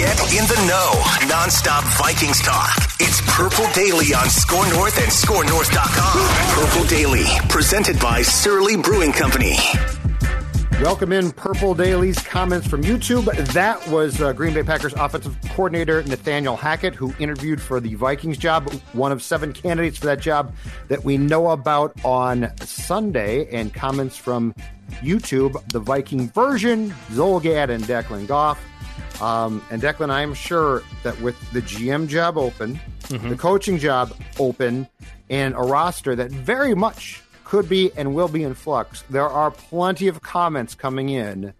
Get in the know. Nonstop Vikings talk. It's Purple Daily on Score North and ScoreNorth.com. Purple Daily, presented by Surly Brewing Company. Welcome in Purple Daily's comments from YouTube. That was uh, Green Bay Packers offensive coordinator Nathaniel Hackett, who interviewed for the Vikings job, one of seven candidates for that job that we know about on Sunday. And comments from YouTube, the Viking version, Zulgad and Declan Goff. Um, and Declan, I'm sure that with the GM job open, Mm-hmm. the coaching job open, and a roster that very much could be and will be in flux, there are plenty of comments coming in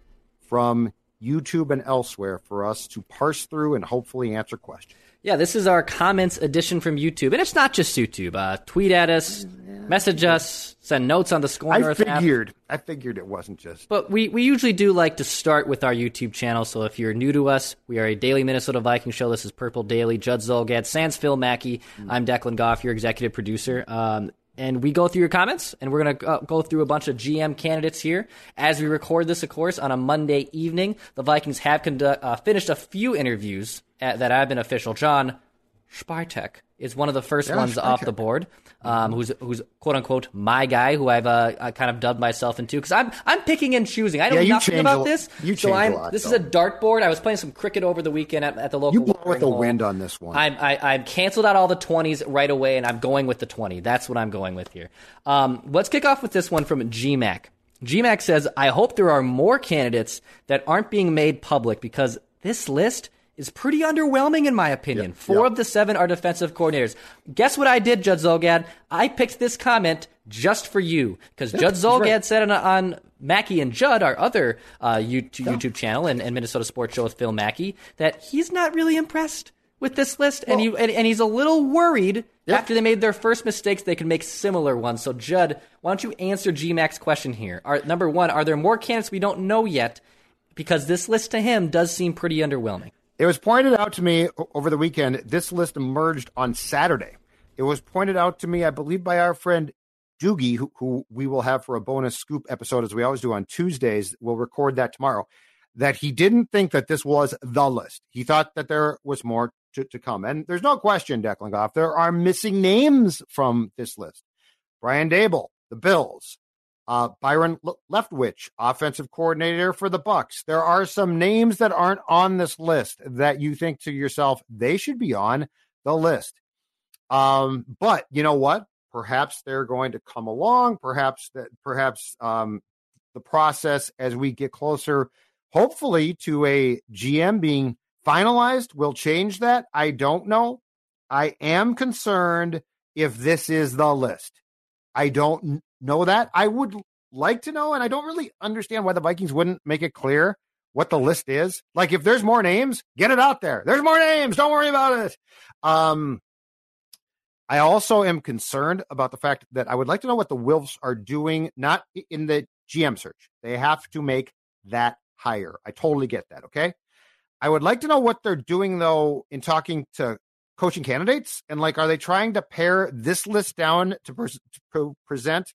from YouTube and elsewhere for us to parse through and hopefully answer questions. Yeah, this is our comments edition from YouTube, and it's not just YouTube. Uh, tweet at us, message us, send notes on the Score I app. figured, I figured it wasn't just. But we, we usually do like to start with our YouTube channel. So if you're new to us, we are a daily Minnesota Viking show. This is Purple Daily. Judd Zulgad, Sans Phil Mackey. I'm Declan Goff, your executive producer. Um, and we go through your comments, and we're going to uh, go through a bunch of GM candidates here as we record this, of course, on a Monday evening. The Vikings have conduct, uh, finished a few interviews at, that have been official. John Spytek is one of the first Yeah, ones off the board. Um, who's who's quote unquote my guy, who I've uh, I kind of dubbed myself into because I'm I'm picking and choosing. I know Yeah, you nothing about this. you so I'm lot, this is though. a dartboard. I was playing some cricket over the weekend at, at the local. You blow with the hole. wind on this one. I, I, I canceled out all the 20s right away, and I'm going with the 20. That's what I'm going with here. Um, let's kick off with this one from GMAC. GMAC says, I hope there are more candidates that aren't being made public because this list is pretty underwhelming in my opinion. Four yeah. of the seven are defensive coordinators. Guess what I did, Judd Zulgad? I picked this comment just for you because Judd Zulgad right. said on, on Mackey and Judd, our other uh, YouTube, YouTube channel and, and Minnesota Sports Show with Phil Mackey, that he's not really impressed with this list, and, you, and, and he's a little worried after they made their first mistakes, they can make similar ones. So, Judd, why don't you answer GMAC's question here? Are, number one, are there more candidates we don't know yet? Because this list to him does seem pretty underwhelming. It was pointed out to me over the weekend. This list emerged on Saturday. It was pointed out to me, I believe, by our friend Doogie, who, who we will have for a bonus scoop episode, as we always do on Tuesdays. We'll record that tomorrow. That he didn't think that this was the list. He thought that there was more to, to come. And there's no question, Declan Goff, there are missing names from this list. Brian Daboll, the Bills, uh, Byron Leftwich, offensive coordinator for the Bucs. There are some names that aren't on this list that you think to yourself they should be on the list. Um, but you know what? Perhaps they're going to come along. Perhaps that perhaps um, the process as we get closer, hopefully to a GM being finalized, will change that. I don't know. I am concerned if this is the list. I don't know that. I would like to know, and I don't really understand why the Vikings wouldn't make it clear what the list is. Like, if there's more names, get it out there. There's more names. Don't worry about it. Um, I also am concerned about the fact that I would like to know what the Wilfs are doing, not in the GM search. They have to make that higher. I totally get that. Okay. I would like to know what they're doing, though, in talking to coaching candidates. And like, are they trying to pare this list down to, to present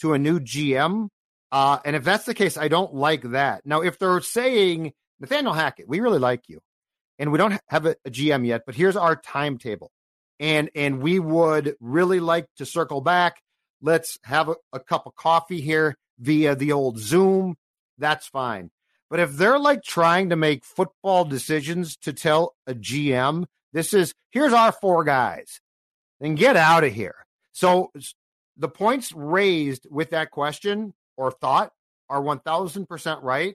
to a new GM? Uh, and if that's the case, I don't like that. Now, if they're saying, Nathaniel Hackett, we really like you, and we don't have a, a GM yet, but here's our timetable. And and we would really like to circle back. Let's have a, a cup of coffee here via the old Zoom. That's fine. But if they're like trying to make football decisions to tell a GM, this is here's our four guys, then get out of here. So the points raised with that question or thought are 1000% right.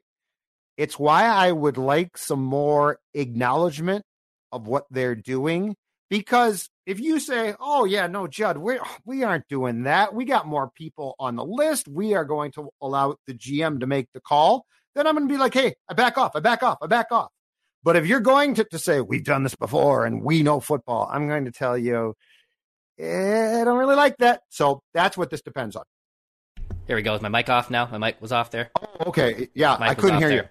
It's why I would like some more acknowledgement of what they're doing. Because if you say, oh, yeah, no, Judd, we, we aren't doing that. We got more people on the list. We are going to allow the GM to make the call. Then I'm going to be like, hey, I back off. I back off. I back off. But if you're going to, to say, we've done this before and we know football, I'm going to tell you, eh, I don't really like that. So that's what this depends on. Here we go. Is my mic off now? My mic was off there. Oh, okay. Yeah, I couldn't hear there. you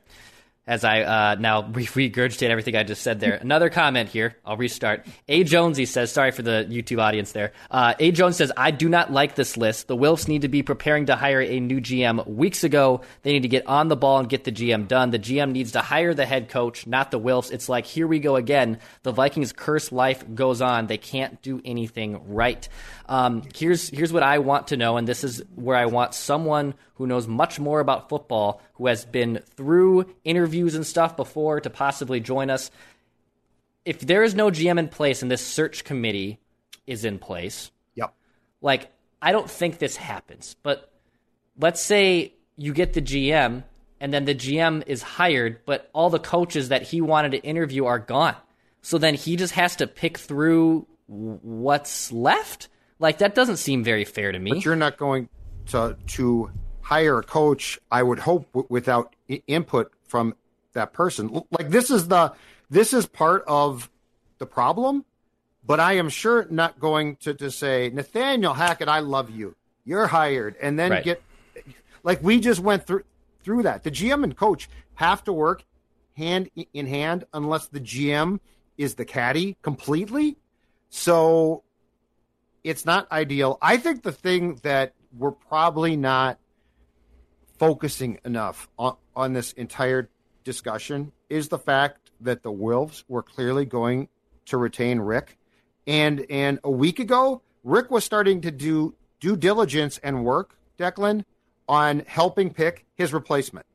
as I uh, now re- regurgitate everything I just said there. Another comment here. I'll restart. A. Jonesy says, sorry for the YouTube audience there. Uh, a. Jones says, I do not like this list. The Wilfs need to be preparing to hire a new GM weeks ago. They need to get on the ball and get the GM done. The GM needs to hire the head coach, not the Wilfs. It's like, here we go again. The Vikings' curse life goes on. They can't do anything right. Um, here's here's what I want to know, and this is where I want someone who knows much more about football, who has been through interviews and stuff before, to possibly join us. If there is no GM in place and this search committee is in place, yep. Like I don't think this happens, but let's say you get the GM and then the GM is hired, but all the coaches that he wanted to interview are gone. So then he just has to pick through what's left. Like that doesn't seem very fair to me. But you're not going to to hire a coach. I would hope w- without I- input from that person. Like this is the this is part of the problem. But I am sure not going to to say Nathaniel Hackett, I love you. You're hired, and then right. get like we just went through through that. The GM and coach have to work hand in hand unless the GM is the caddy completely. So it's not ideal. I think the thing that we're probably not focusing enough on, on this entire discussion is the fact that the Wilfs were clearly going to retain Rick. And and a week ago, Rick was starting to do due diligence and work, Declan, on helping pick his replacement.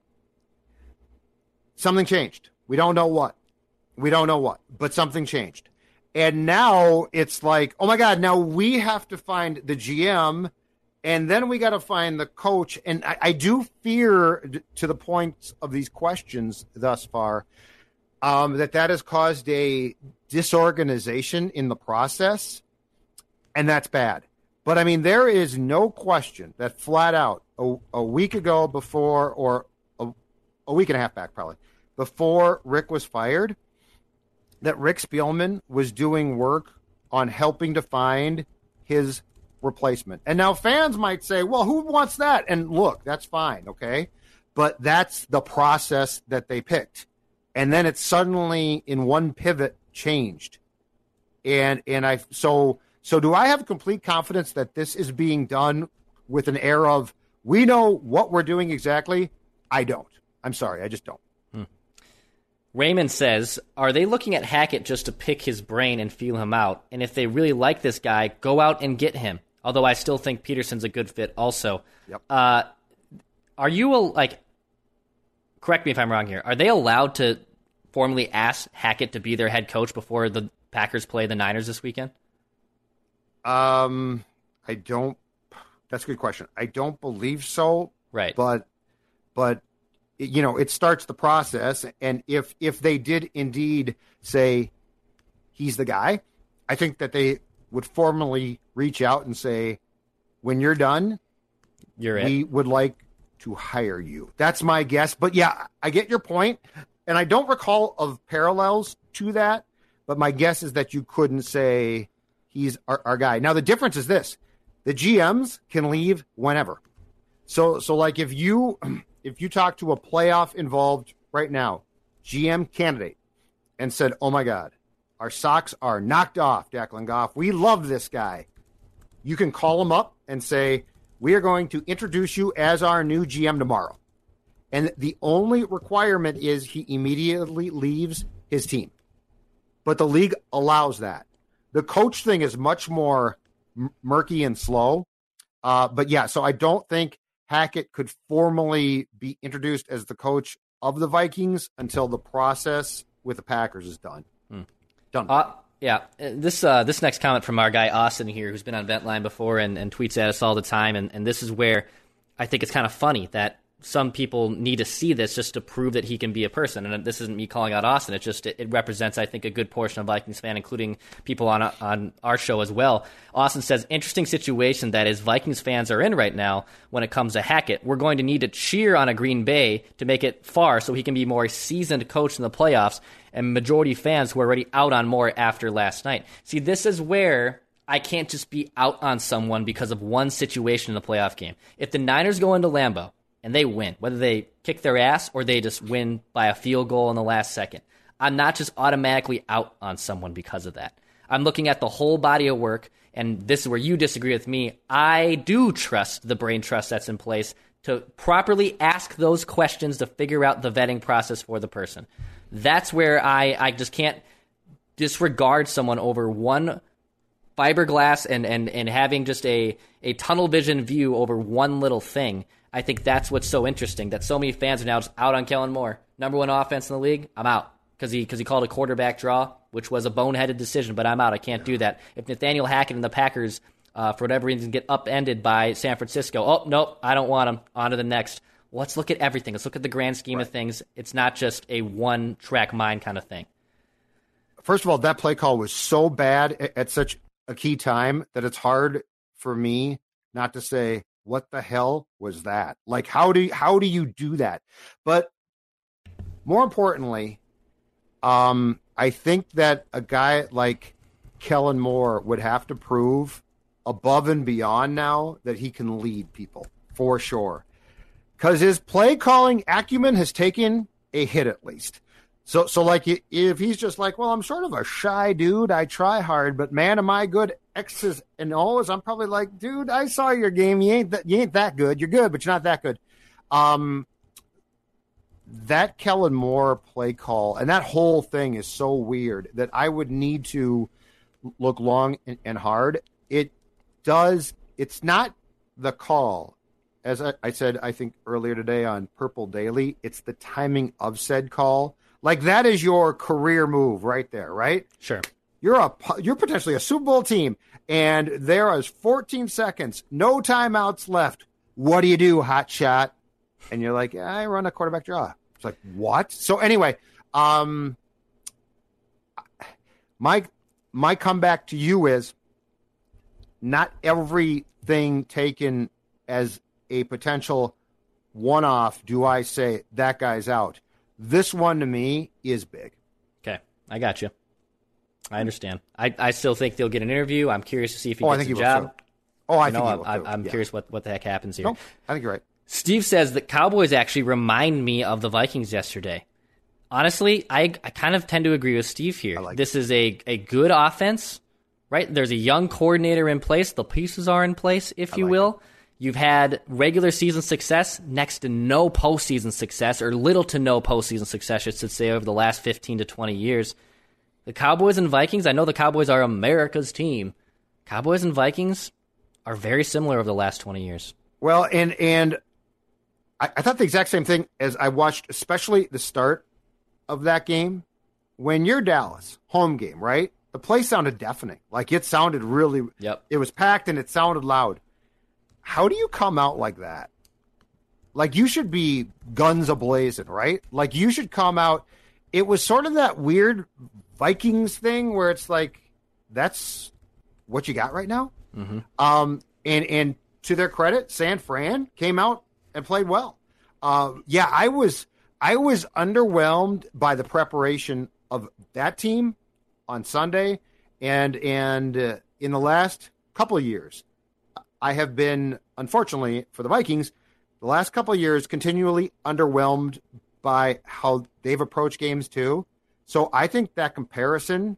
Something changed. We don't know what. We don't know what, but something changed. And now it's like, oh my God, now we have to find the GM and then we got to find the coach. And I, I, do fear, to the point of these questions thus far, um, that that has caused a disorganization in the process. And that's bad. But I mean, there is no question that flat out a, a week ago before, or a, a week and a half back probably, before Rick was fired, that Rick Spielman was doing work on helping to find his replacement. And now fans might say, well, who wants that? And look, that's fine, okay? But that's the process that they picked. And then it suddenly in one pivot changed. And and I so so do I have complete confidence that this is being done with an air of we know what we're doing exactly? I don't. I'm sorry, I just don't. Hmm. Raymond says, Are they looking at Hackett just to pick his brain and feel him out? And if they really like this guy, go out and get him. Although I still think Peterson's a good fit also. Yep. Uh, are you, a, like, correct me if I'm wrong here, are they allowed to formally ask Hackett to be their head coach before the Packers play the Niners this weekend? Um, I don't. That's a good question. I don't believe so. Right. But, but you know it starts the process and if if they did indeed say he's the guy i think that they would formally reach out and say when you're done you're we it. would like to hire you. That's my guess but yeah i get your point and i don't recall of parallels to that but my guess is that you couldn't say he's our, our guy. Now the difference is this the gms can leave whenever. So so like if you if you talk to a playoff involved right now GM candidate and said, "Oh my God, our socks are knocked off, Declan Goff. We love this guy," you can call him up and say, "We are going to introduce you as our new GM tomorrow." And the only requirement is he immediately leaves his team. But the league allows that. The coach thing is much more m- murky and slow. Uh, but yeah, so I don't think Hackett could formally be introduced as the coach of the Vikings until the process with the Packers is done. Done. Uh, yeah, uh, this uh, this next comment from our guy Austin here, who's been on Ventline before and, and tweets at us all the time, and, and this is where I think it's kind of funny that some people need to see this just to prove that he can be a person. And this isn't me calling out Austin. It's just it, it represents, I think, a good portion of Vikings fan, including people on on our show as well. Austin says, "Interesting situation that is Vikings fans are in right now when it comes to Hackett. We're going to need to cheer on a Green Bay to make it far, so he can be more seasoned coach in the playoffs." And majority fans who are already out on more after last night. See, this is where I can't just be out on someone because of one situation in the playoff game. If the Niners go into Lambeau and they win, whether they kick their ass or they just win by a field goal in the last second. I'm not just automatically out on someone because of that. I'm looking at the whole body of work, and this is where you disagree with me. I do trust the brain trust that's in place to properly ask those questions to figure out the vetting process for the person. That's where I, I just can't disregard someone over one fiberglass and, and, and having just a, a tunnel vision view over one little thing. I think that's what's so interesting that so many fans are now just out on Kellen Moore. Number one offense in the league, I'm out because he because he called a quarterback draw, which was a boneheaded decision. But I'm out. I can't do that. If Nathaniel Hackett and the Packers, uh, for whatever reason, get upended by San Francisco, oh nope, I don't want him. On to the next. Let's look at everything. Let's look at the grand scheme right. of things. It's not just a one track mind kind of thing. First of all, that play call was so bad at such a key time that it's hard for me not to say what the hell was that? Like how do how do you do that? But more importantly, um, I think that a guy like Kellen Moore would have to prove above and beyond now that he can lead people for sure. Because his play calling acumen has taken a hit at least. So, so like if he's just like, well, I'm sort of a shy dude. I try hard, but man, am I good X's and O's? I'm probably like, dude, I saw your game. You ain't that, you ain't that good. You're good, but you're not that good. Um, that Kellen Moore play call and that whole thing is so weird that I would need to look long and, and hard. It does. It's not the call, as I, I said. I think earlier today on Purple Daily. It's the timing of said call like that is your career move right there, right? Sure. You're a you're potentially a Super Bowl team, and there is 14 seconds, no timeouts left. What do you do, hot shot? And you're like, I run a quarterback draw. It's like what? So anyway, um, my my comeback to you is not everything taken as a potential one off. Do I say that guy's out? This one to me is big. Okay, I got you. I understand. I, I still think they'll get an interview. I'm curious to see if he oh, gets I think a job. Oh, I you think know, I, am yeah. curious what, what the heck happens here. I think you're right. Steve says that Cowboys actually remind me of the Vikings yesterday. Honestly, I, I kind of tend to agree with Steve here. Like this is a, a good offense, right? There's a young coordinator in place. The pieces are in place, if you like will. It. You've had regular season success, next to no postseason success, or little to no postseason success, I should say, over the last 15 to 20 years. The Cowboys and Vikings, I know the Cowboys are America's team. Cowboys and Vikings are very similar over the last 20 years. Well, and and I, I thought the exact same thing as I watched, especially the start of that game. When you're Dallas, home game, right? The play sounded deafening. Like it sounded really, yep. it was packed and it sounded loud how do you come out like that? Like you should be guns ablazing, right? Like you should come out. It was sort of that weird Vikings thing where it's like, that's what you got right now. Mm-hmm. Um, and and to their credit, San Fran came out and played well. Uh, yeah, I was I was underwhelmed by the preparation of that team on Sunday, and and uh, in the last couple of years, I have been, unfortunately for the Vikings, the last couple of years continually underwhelmed by how they've approached games too. So I think that comparison,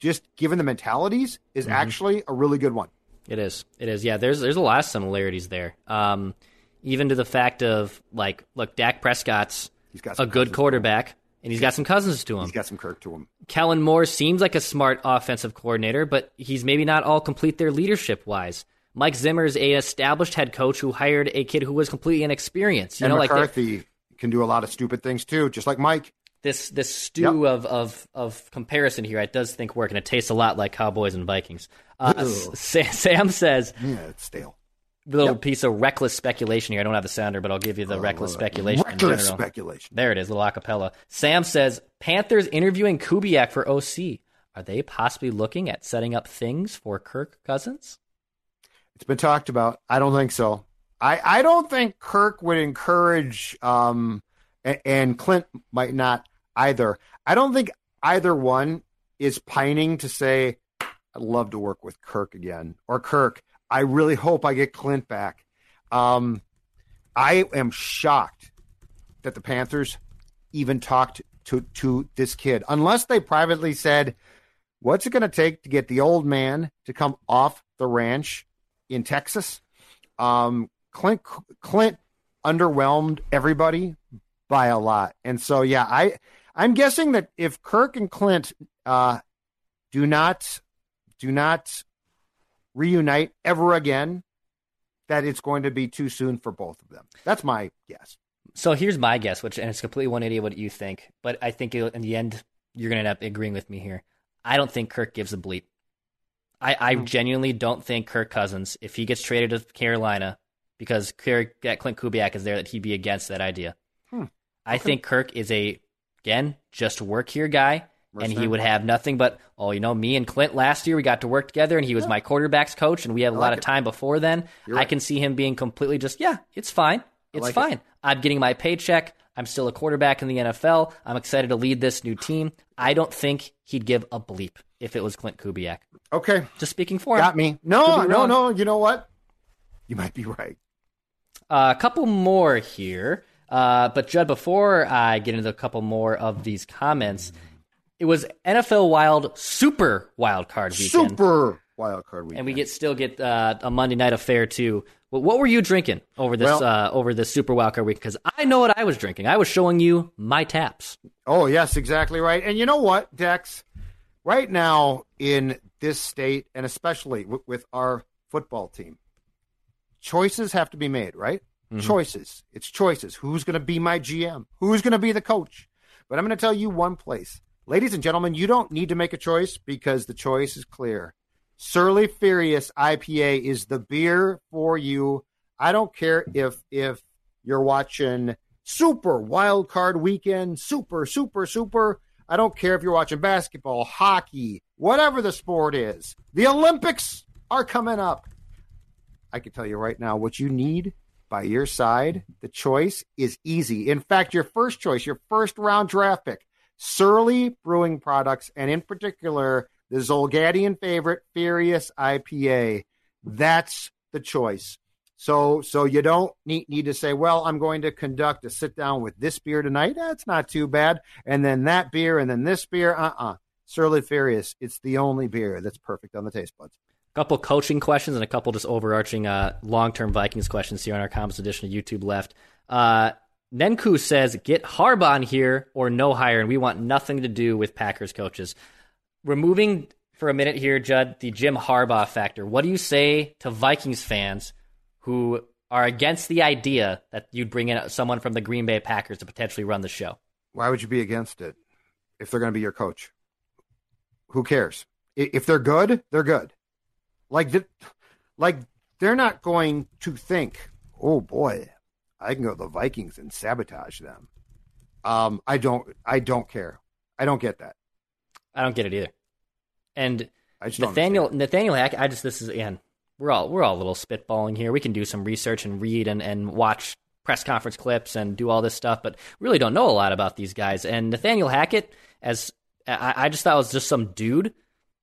just given the mentalities, is mm-hmm. actually a really good one. It is. It is. Yeah. There's there's a lot of similarities there. Um, even to the fact of like, look, Dak Prescott's he's got a good quarterback, and he's got some cousins to him. He's got some Kirk to him. Kellen Moore seems like a smart offensive coordinator, but he's maybe not all complete there leadership wise. Mike Zimmer's a established head coach who hired a kid who was completely inexperienced. You and know, McCarthy like can do a lot of stupid things too, just like Mike. This this stew of, of of comparison here, I does think work, and it tastes a lot like Cowboys and Vikings. Uh, Sam says, "Yeah, it's stale." Little yep. piece of reckless speculation here. I don't have the sounder, but I'll give you the oh, reckless speculation. Reckless speculation. There it is, little acapella. Sam says Panthers interviewing Kubiak for OC. Are they possibly looking at setting up things for Kirk Cousins? It's been talked about. I don't think so. I, I don't think Kirk would encourage, um, and Clint might not either. I don't think either one is pining to say, I'd love to work with Kirk again. Or Kirk, I really hope I get Clint back. Um, I am shocked that the Panthers even talked to, to this kid, unless they privately said, What's it going to take to get the old man to come off the ranch in Texas? Um, Clint Clint underwhelmed everybody by a lot, and so yeah, I I'm guessing that if Kirk and Clint uh, do not do not reunite ever again, that it's going to be too soon for both of them. That's my guess. So here's my guess, which and it's completely 180 what you think, but I think in the end you're going to end up agreeing with me here. I don't think Kirk gives a bleep. I, I hmm. genuinely don't think Kirk Cousins, if he gets traded to Carolina, because Clint Kubiak is there, that he'd be against that idea. Hmm. I think Kirk is a again just work here guy, and he would have nothing but oh, you know, me and Clint last year we got to work together, and he was yeah. my quarterbacks coach, and we had a lot of time before then. You're I can see him being completely just yeah, it's fine, it's like fine. It. I'm getting my paycheck. I'm still a quarterback in the NFL. I'm excited to lead this new team. I don't think he'd give a bleep if it was Clint Kubiak. Okay. Just speaking for him. Got me. No, no, no. You know what? You might be right. Uh, a couple more here. Uh, but Judd, before I get into a couple more of these comments, it was NFL Wild Super Wild Card Weekend. Super Wild Card Weekend, and we get still get uh, a Monday Night Affair too. Well, what were you drinking over this well, uh, over this Super Wildcard week? Because I know what I was drinking. I was showing you my taps. Oh yes, exactly right. And you know what, Dex? Right now in this state, and especially w- with our football team, choices have to be made. Right? Mm-hmm. Choices. It's choices. Who's going to be my GM? Who's going to be the coach? But I'm going to tell you one place, ladies and gentlemen. You don't need to make a choice because the choice is clear. Surly Furious IPA is the beer for you. I don't care if if you're watching Super Wild Card Weekend, Super Super Super. I don't care if you're watching basketball, hockey, whatever the sport is. The Olympics are coming up. I can tell you right now what you need by your side. The choice is easy. In fact, your first choice, your first round draft pick, Surly Brewing Products, and in particular, the Zulgadian favorite, Furious IPA. That's the choice. So, so you don't need, need to say, well, I'm going to conduct a sit down with this beer tonight. That's not too bad. And then that beer, and then this beer. Uh uh-uh. uh Surly Furious. It's the only beer that's perfect on the taste buds. Couple coaching questions and a couple just overarching uh, long term Vikings questions here on our comments edition of YouTube left. Uh, Nenku says, get Harbaugh here or no hire, and we want nothing to do with Packers coaches removing for a minute here, Judd, the Jim Harbaugh factor. What do you say to Vikings fans who are against the idea that you'd bring in someone from the Green Bay Packers to potentially run the show? Why would you be against it if they're going to be your coach? Who cares? If they're good, they're good. Like, like they're not going to think, "Oh boy, I can go to the Vikings and sabotage them." Um, I don't. I don't care. I don't get that. I don't get it either. And Nathaniel Nathaniel Hack, I just this is again we're all we're all a little spitballing here. We can do some research and read and, and watch press conference clips and do all this stuff, but really don't know a lot about these guys. And Nathaniel Hackett, as I, I just thought was just some dude.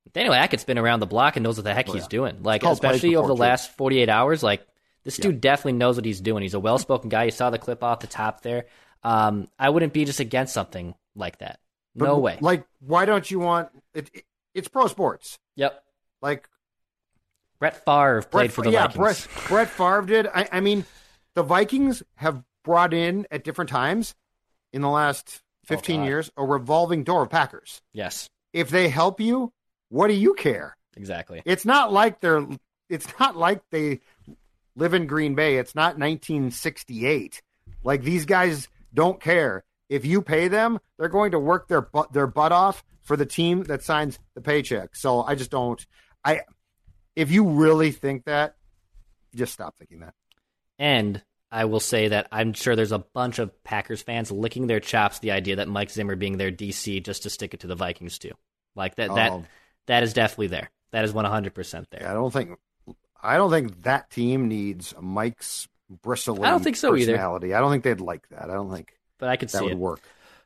Nathaniel Hackett's been around the block and knows what the heck oh, he's yeah. doing. Like especially over the too. last forty eight hours, like this yeah. dude definitely knows what he's doing. He's a well spoken guy. You saw the clip off the top there. Um, I wouldn't be just against something like that. But no way. Like, why don't you want it, it? It's pro sports. Yep. Like Brett Favre played Brett, for the yeah, Vikings. Brett, Brett Favre did. I, I mean, the Vikings have brought in at different times in the last 15 oh, years a revolving door of Packers. Yes. If they help you, what do you care? Exactly. It's not like they're it's not like they live in Green Bay. It's not 1968. Like these guys don't care. If you pay them, they're going to work their butt their butt off for the team that signs the paycheck. So I just don't. I if you really think that, just stop thinking that. And I will say that I'm sure there's a bunch of Packers fans licking their chops the idea that Mike Zimmer being their DC just to stick it to the Vikings too. Like that Oh. that is definitely there. That is 100% there. I don't think I don't think that team needs Mike's bristly I don't think so either. personality. I don't think they'd like that. I don't think But I could that see would it. work.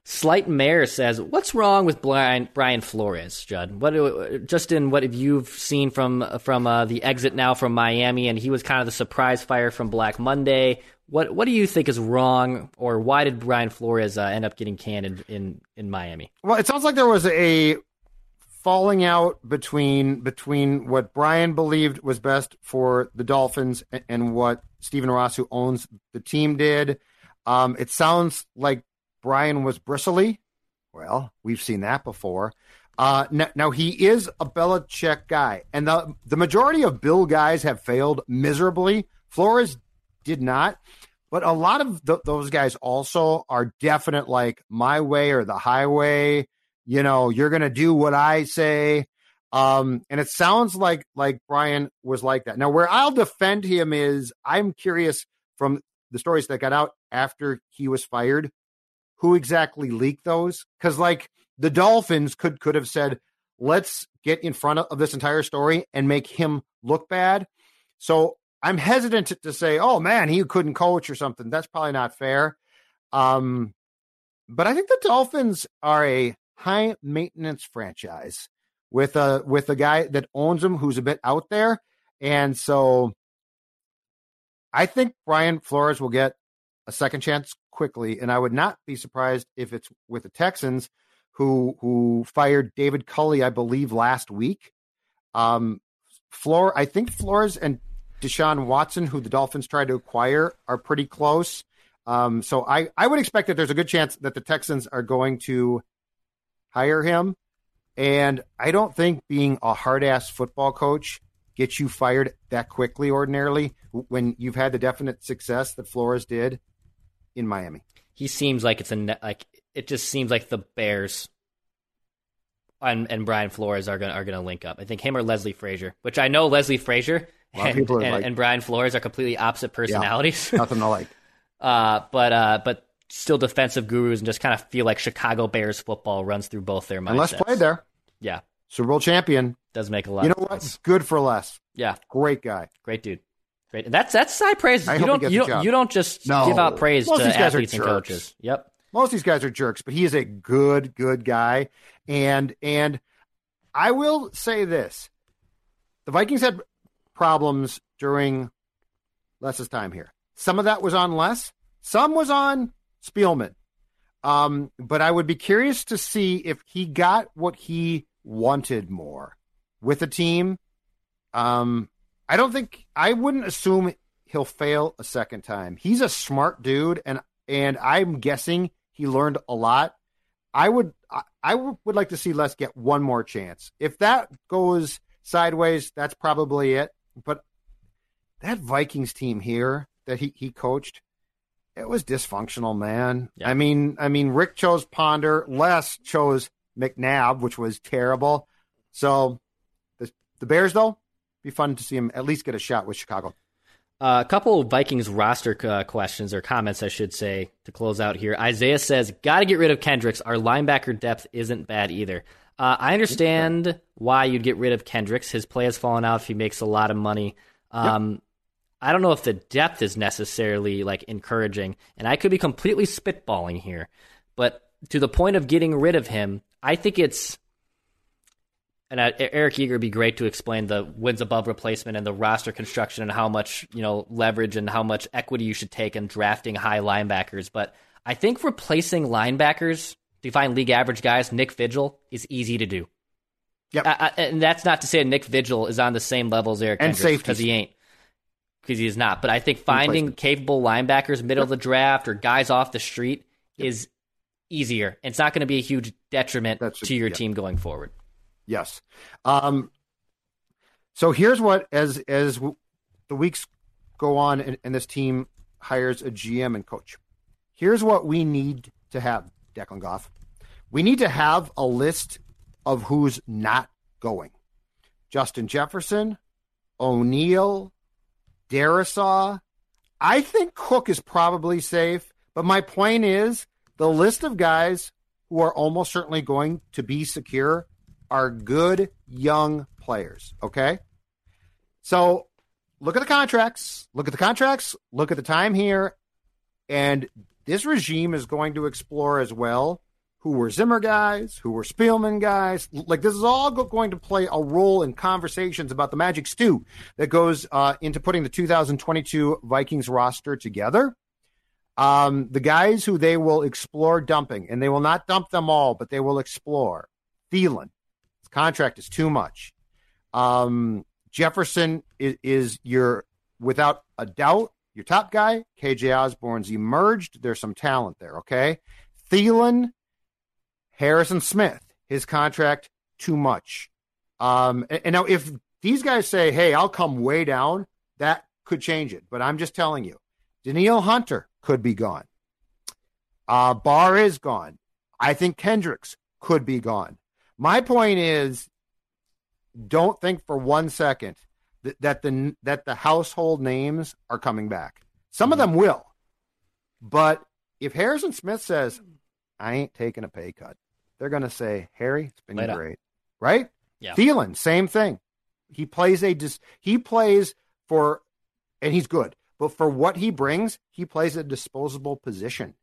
Slight Mayor says, "What's wrong with Brian, Brian Flores, Judd? What just in what have you've seen from from uh, the exit now from Miami, and he was kind of the surprise fire from Black Monday. What what do you think is wrong, or why did Brian Flores uh, end up getting canned in, in in Miami? Well, it sounds like there was a falling out between between what Brian believed was best for the Dolphins and, and what Stephen Ross, who owns the team, did. Um, it sounds like Brian was bristly. Well, we've seen that before. Uh, now, now he is a Belichick guy, and the the majority of Bill guys have failed miserably. Flores did not, but a lot of th- those guys also are definite like my way or the highway. You know, you're gonna do what I say. Um, and it sounds like like Brian was like that. Now, where I'll defend him is I'm curious from the stories that got out after he was fired, who exactly leaked those? Because like the Dolphins could could have said, let's get in front of this entire story and make him look bad. So I'm hesitant to, to say, oh man, he couldn't coach or something. That's probably not fair. Um, but I think the Dolphins are a high maintenance franchise with a with a guy that owns them who's a bit out there, and so I think Brian Flores will get a second chance quickly, and I would not be surprised if it's with the Texans, who who fired David Culley, I believe, last week. Um, Flor, I think Flores and Deshaun Watson, who the Dolphins tried to acquire, are pretty close. Um, so I, I would expect that there's a good chance that the Texans are going to hire him. And I don't think being a hard ass football coach gets you fired that quickly ordinarily when you've had the definite success that Flores did in Miami. He seems like it's a like it just seems like the Bears and, and Brian Flores are gonna are gonna link up. I think him or Leslie Frazier, which I know Leslie Frazier A lot of and, and, like- and Brian Flores are completely opposite personalities. Nothing to like. uh, but uh, but still defensive gurus and just kind of feel like Chicago Bears football runs through both their mindsets. And Les played there. Yeah, Super Bowl champion. does make a lot. You know what? Good for less. Yeah, Great guy. great dude. Great. And that's that's high praise. I you don't you don't you don't just No. give out praise Most to of these guys are athletes and coaches. Yep. most of these guys are jerks, but he is a good, good guy. And and I will say this: the Vikings had problems during Les's time here. Some of that was on Les, some was on Spielman. Um, but I would be curious to see if he got what he wanted more with the team. Um, I don't think I wouldn't assume he'll fail a second time. He's a smart dude, and and I'm guessing he learned a lot. I would I, I would like to see Les get one more chance. If that goes sideways, that's probably it. But that Vikings team here that he, he coached, it was dysfunctional, man. Yeah. I mean, I mean, Rick chose Ponder, Les chose McNabb, which was terrible. So the the Bears, though, be fun to see him at least get a shot with Chicago. Uh, a couple of Vikings roster uh, questions or comments, I should say, to close out here. Isaiah says, "Got to get rid of Kendricks. Our linebacker depth isn't bad either." Uh, I understand why you'd get rid of Kendricks. His play has fallen out if he makes a lot of money. Um, I don't know if the depth is necessarily like encouraging, and I could be completely spitballing here, but to the point of getting rid of him, I think it's and Eric Eager would be great to explain the wins above replacement and the roster construction and how much you know leverage and how much equity you should take in drafting high linebackers. But I think replacing linebackers to find league average guys, Nick Vigil, is easy to do. Yep. I, I, and that's not to say Nick Vigil is on the same level as Eric And Kendricks because he ain't. Because he is not. But I think finding capable linebackers middle of the draft or guys off the street is easier. It's not going to be a huge detriment a- to your yeah. team going forward. Yes. Um, so here's what as as w- the weeks go on and, and this team hires a GM and coach. Here's what we need to have, Declan Goff. We need to have a list of who's not going. Justin Jefferson, O'Neill, Darrisaw. I think Cook is probably safe, but my point is the list of guys who are almost certainly going to be secure are good young players. Okay. So look at the contracts, look at the contracts, look at the time here. And this regime is going to explore as well who were Zimmer guys, who were Spielman guys. Like this is all going to play a role in conversations about the magic stew that goes uh, into putting the 2022 Vikings roster together. Um, the guys who they will explore dumping, and they will not dump them all, but they will explore. Thielen, his contract is too much. Um, Jefferson is, is your, without a doubt, your top guy. KJ Osborn's emerged. There's some talent there. Okay. Thielen, Harrison Smith, his contract too much. Um, and, and now if these guys say, "Hey, I'll come way down," that could change it. But I'm just telling you, Danielle Hunter could be gone. Uh, Barr is gone. I think Kendricks could be gone. My point is, don't think for one second that, that the that the household names are coming back. Some of them will, but if Harrison Smith says, "I ain't taking a pay cut," they're going to say, "Harry, it's been Later. great." Right? Yeah. Thielen, same thing. He plays a dis- he plays for, and he's good, but for what he brings, he plays a disposable position.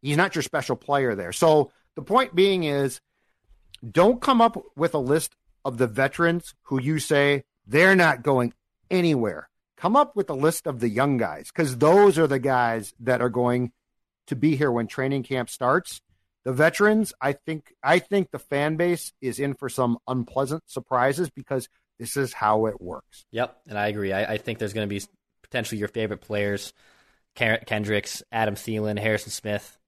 He's not your special player there. So the point being is, don't come up with a list of the veterans who you say they're not going anywhere. Come up with a list of the young guys because those are the guys that are going to be here when training camp starts. The veterans, I think, I think the fan base is in for some unpleasant surprises because this is how it works. Yep, and I agree. I, I think there's going to be potentially your favorite players, Kendricks, Adam Thielen, Harrison Smith,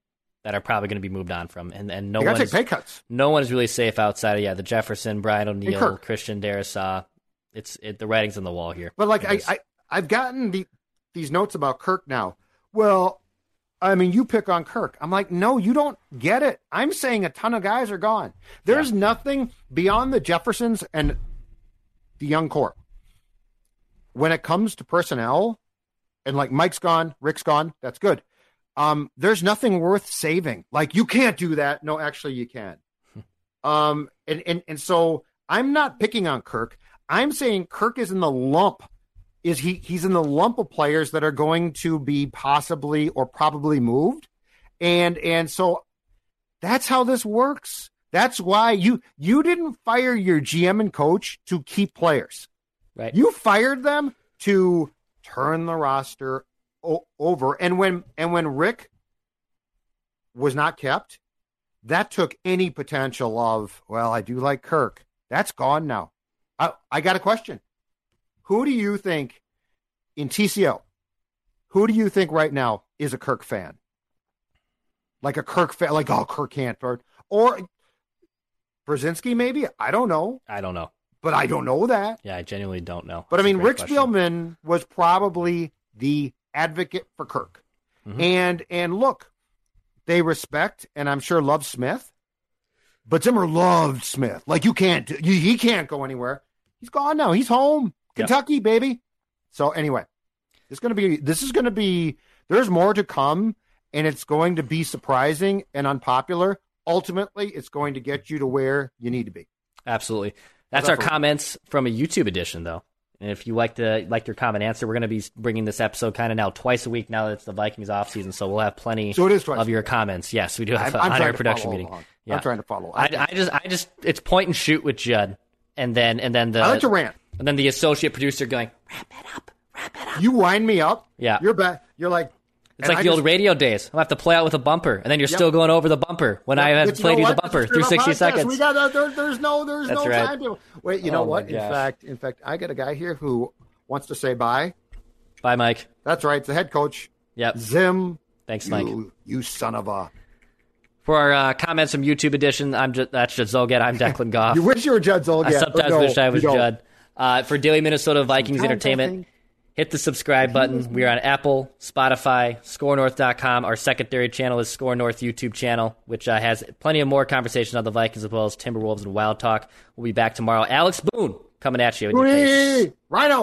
that are probably going to be moved on from, and and no one is, pay cuts. no one is really safe outside of yeah the Jefferson, Brian O'Neill, Christian Darrisaw. It's it, the writing's on the wall here. But like I, I I've gotten the, these notes about Kirk now. Well, I mean, you pick on Kirk. I'm like, no, you don't get it. I'm saying a ton of guys are gone. There's nothing beyond the Jeffersons and the young core. When it comes to personnel, and like Mike's gone, Rick's gone, that's good. Um, there's nothing worth saving. Like you can't do that. No, actually, you can. Um, and, and and so I'm not picking on Kirk. I'm saying Kirk is in the lump. Is he? He's in the lump of players that are going to be possibly or probably moved, and and so that's how this works. That's why you you didn't fire your GM and coach to keep players. right. You fired them to turn the roster o- over. And when and when Rick was not kept, that took any potential of, well, I do like Kirk. That's gone now. I, I got a question. Who do you think in TCO? Who do you think right now is a Kirk fan? Like a Kirk fan, like oh Kirk Hanford or Brzezinski, maybe I don't know, I don't know. but I don't know that. Yeah, I genuinely don't know. But I mean, Rick question. Spielman was probably the advocate for Kirk, Mhm. and and look, they respect and I'm sure love Smith, but Zimmer loved Smith. Like you can't, he can't go anywhere. He's gone now. He's home, Yep. Kentucky, baby. So anyway, this is gonna be this is gonna be. There's more to come, and it's going to be surprising and unpopular. Ultimately, it's going to get you to where you need to be. Absolutely. That's our comments from a YouTube edition, though. And if you like the like your comment answer, we're going to be bringing this episode kind of now twice a week now that it's the Vikings off season. So we'll have plenty So it is of your comments. Yes, we do have I'm, I'm on our production meeting. Yeah. I'm trying to follow. I, I just I just it's point and shoot with Judd, and then and then the I like to rant. and then the associate producer going. Wrap it up, wrap it up. You wind me up. Yeah. You're back. You're like. It's like the old radio days. I'll have to play out with a bumper, and then you're still going over the bumper when I have played you the bumper through 60 seconds. We got uh, there, there's no there's That's no right. time to wait. You know Oh, what? In fact, in fact, I got a guy here who wants to say bye. Bye, Mike. That's right. The head coach, Yep. Zim. Thanks, You, Mike. you son of a. For our uh, comments from YouTube edition, I'm just, that's just Zulgad. I'm Declan Goff. You wish you were Judd Zulgad. I sometimes but no, wish I was. Judd. Uh, for Daily Minnesota Vikings Sometimes Entertainment, hit the subscribe button. We're on Apple, Spotify, ScoreNorth.com. Our secondary channel is Score North YouTube channel, which uh, has plenty of more conversations on the Vikings as well as Timberwolves and Wild Talk. We'll be back tomorrow. Alex Boone coming at you. In your face. Rhino.